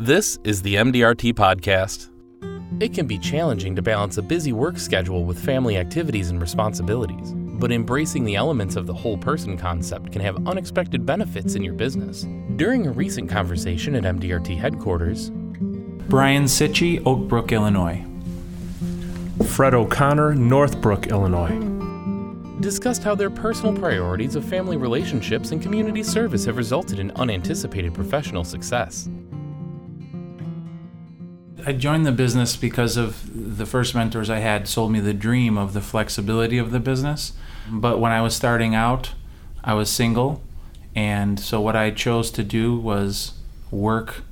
This is the MDRT Podcast. It can be challenging to balance a busy work schedule with family activities and responsibilities, but embracing the elements of the whole person concept can have unexpected benefits in your business. During a recent conversation at MDRT headquarters, Brian Sitchie, Oak Brook, Illinois. Fred O'Connor, Northbrook, Illinois. discussed how their personal priorities of family relationships and community service have resulted in unanticipated professional success. I joined the business because of the first mentors I had sold me the dream of the flexibility of the business. But when I was starting out, I was single. And so what I chose to do was work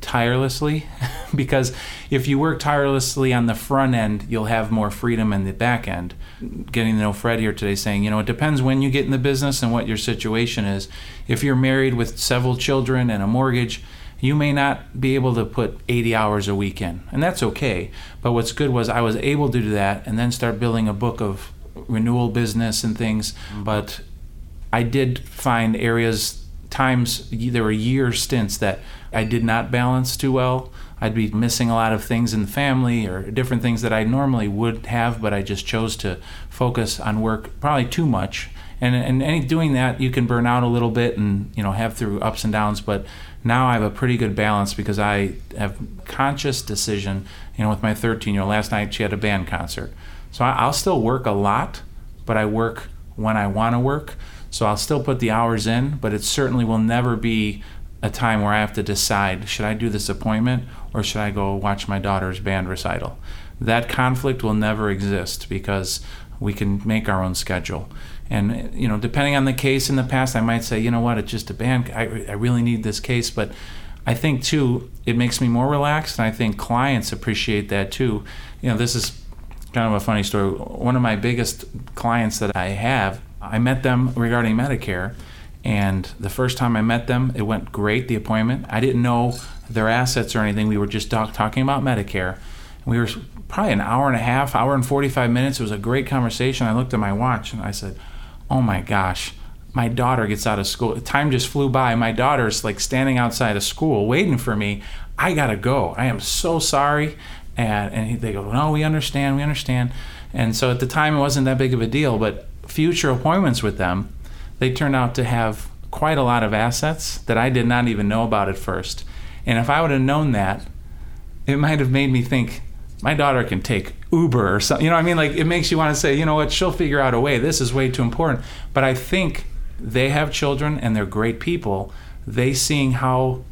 tirelessly because if you work tirelessly on the front end, you'll have more freedom in the back end. Getting to know Fred here today saying, you know, it depends when you get in the business and what your situation is. If you're married with several children and a mortgage, you may not be able to put 80 hours a week in, and that's okay. But what's good was I was able to do that and then start building a book of renewal business and things. But I did find areas, times, there were year stints that I did not balance too well. I'd be missing a lot of things in the family or different things that I normally would have, but I just chose to focus on work probably too much. And, and any doing that, you can burn out a little bit and you know have through ups and downs. But now I have a pretty good balance because I have conscious decision. You know, with my 13 year old, last night she had a band concert, so I, I'll still work a lot, but I work when I want to work. So I'll still put the hours in, but it certainly will never be a time where I have to decide should I do this appointment or should I go watch my daughter's band recital. That conflict will never exist because we can make our own schedule. And you know, depending on the case in the past, I might say, you know what, it's just a band. I, I really need this case, but I think too, it makes me more relaxed, and I think clients appreciate that too. You know, this is kind of a funny story. One of my biggest clients that I have, I met them regarding Medicare, and the first time I met them, it went great. The appointment, I didn't know their assets or anything. We were just talk, talking about Medicare. We were probably an hour and a half, hour and 45 minutes. It was a great conversation. I looked at my watch and I said, oh my gosh, my daughter gets out of school. Time just flew by. My daughter's like standing outside of school waiting for me. I gotta go. I am so sorry. And, and they go, no, we understand, we understand. And so at the time, it wasn't that big of a deal. But future appointments with them, they turned out to have quite a lot of assets that I did not even know about at first. And if I would have known that, it might have made me think, my daughter can take Uber or something. You know what I mean? Like it makes you want to say, you know what, she'll figure out a way. This is way too important. But I think they have children and they're great people. They seeing how,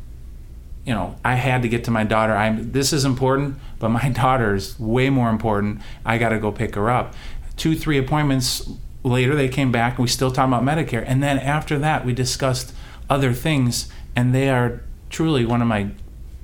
you know, I had to get to my daughter. I'm this is important, but my daughter is way more important. I got to go pick her up. Two, three appointments later, they came back and we still talking about Medicare. And then after that, we discussed other things, and they are truly one of my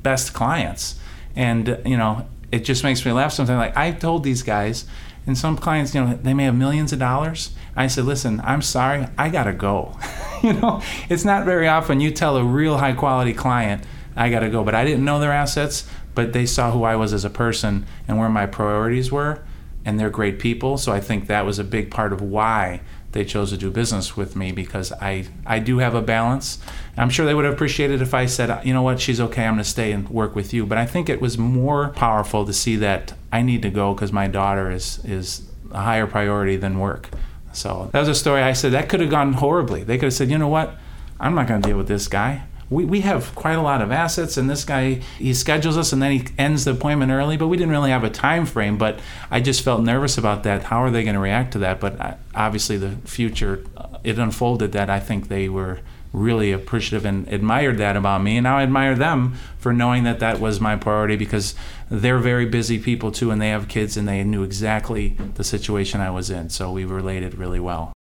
best clients. And you know, it just makes me laugh sometimes. Like I told these guys, and some clients, you know, they may have millions of dollars. I said, listen, I'm sorry, I gotta go. you know, it's not very often you tell a real high quality client, I gotta go. But I didn't know their assets, but they saw who I was as a person and where my priorities were, and they're great people. So I think that was a big part of why they chose to do business with me because I, I do have a balance. I'm sure they would have appreciated if I said, you know what, she's okay, I'm going to stay and work with you. But I think it was more powerful to see that I need to go because my daughter is, is a higher priority than work. So that was a story I said that could have gone horribly. They could have said, you know what, I'm not going to deal with this guy. We, we have quite a lot of assets and this guy he schedules us and then he ends the appointment early but we didn't really have a time frame but i just felt nervous about that. How are they going to react to that? But I, obviously the future uh, it unfolded that i think they were really appreciative and admired that about me and now i admire them for knowing that that was my priority because they're very busy people too and they have kids and they knew exactly the situation i was in so we related really well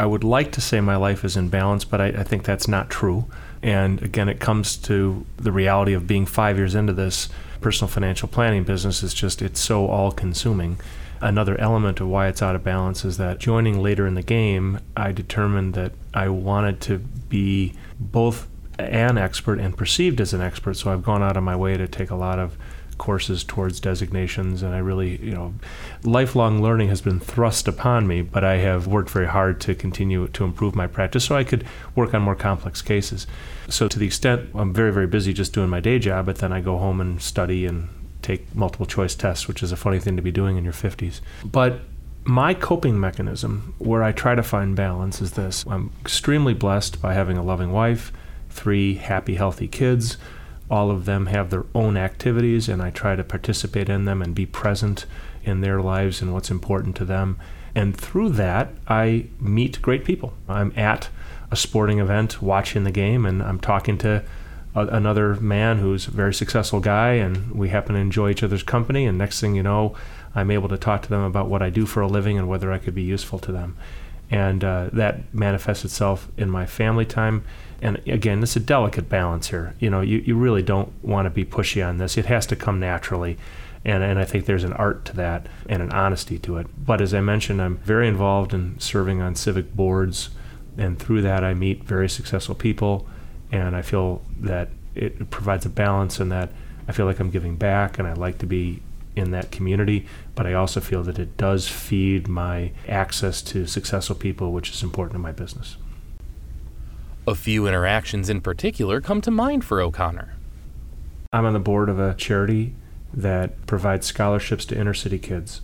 I would like to say my life is in balance, but I, I, think that's not true. And again, it comes to the reality of being five years into this personal financial planning business is just, it's so all consuming. Another element of why it's out of balance is that joining later in the game, I determined that I wanted to be both an expert and perceived as an expert. So I've gone out of my way to take a lot of courses towards designations, and I really, you know, lifelong learning has been thrust upon me, but I have worked very hard to continue to improve my practice so I could work on more complex cases. So, to the extent I'm very, very busy just doing my day job, but then I go home and study and take multiple choice tests, which is a funny thing to be doing in your 50s. But my coping mechanism, where I try to find balance, is this I'm extremely blessed by having a loving wife, three happy, healthy kids. All of them have their own activities, and I try to participate in them and be present in their lives and what's important to them. And through that, I meet great people. I'm at a sporting event watching the game, and I'm talking to a, another man who's a very successful guy, and we happen to enjoy each other's company. And next thing you know, I'm able to talk to them about what I do for a living and whether I could be useful to them. And uh, that manifests itself in my family time. And again, it's a delicate balance here. You know, you, you really don't want to be pushy on this. It has to come naturally. And, and I think there's an art to that and an honesty to it. But as I mentioned, I'm very involved in serving on civic boards. And through that, I meet very successful people. And I feel that it provides a balance and that I feel like I'm giving back and I like to be in that community, but I also feel that it does feed my access to successful people, which is important in my business. A few interactions in particular come to mind for O'Connor. I'm on the board of a charity that provides scholarships to inner city kids.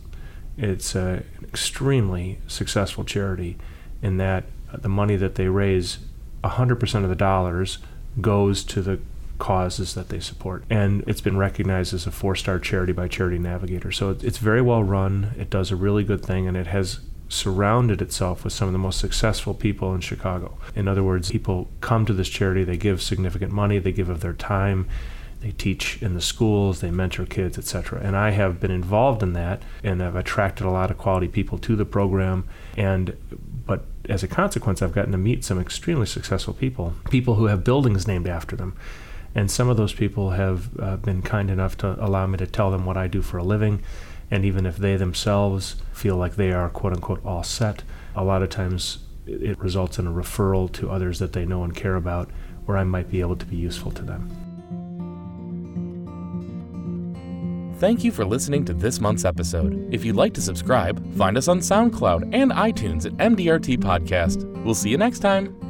It's an extremely successful charity in that the money that they raise, 100% of the dollars goes to the causes that they support. And it's been recognized as a four star charity by Charity Navigator. So it's very well run, it does a really good thing, and it has surrounded itself with some of the most successful people in Chicago. In other words, people come to this charity, they give significant money, they give of their time. They teach in the schools, they mentor kids, etc. And I have been involved in that and have attracted a lot of quality people to the program. And but as a consequence, I've gotten to meet some extremely successful people, people who have buildings named after them, and some of those people have uh, been kind enough to allow me to tell them what I do for a living. And even if they themselves feel like they are quote unquote all set, a lot of times it results in a referral to others that they know and care about where I might be able to be useful to them. Thank you for listening to this month's episode. If you'd like to subscribe, find us on SoundCloud and iTunes at MDRT Podcast. We'll see you next time.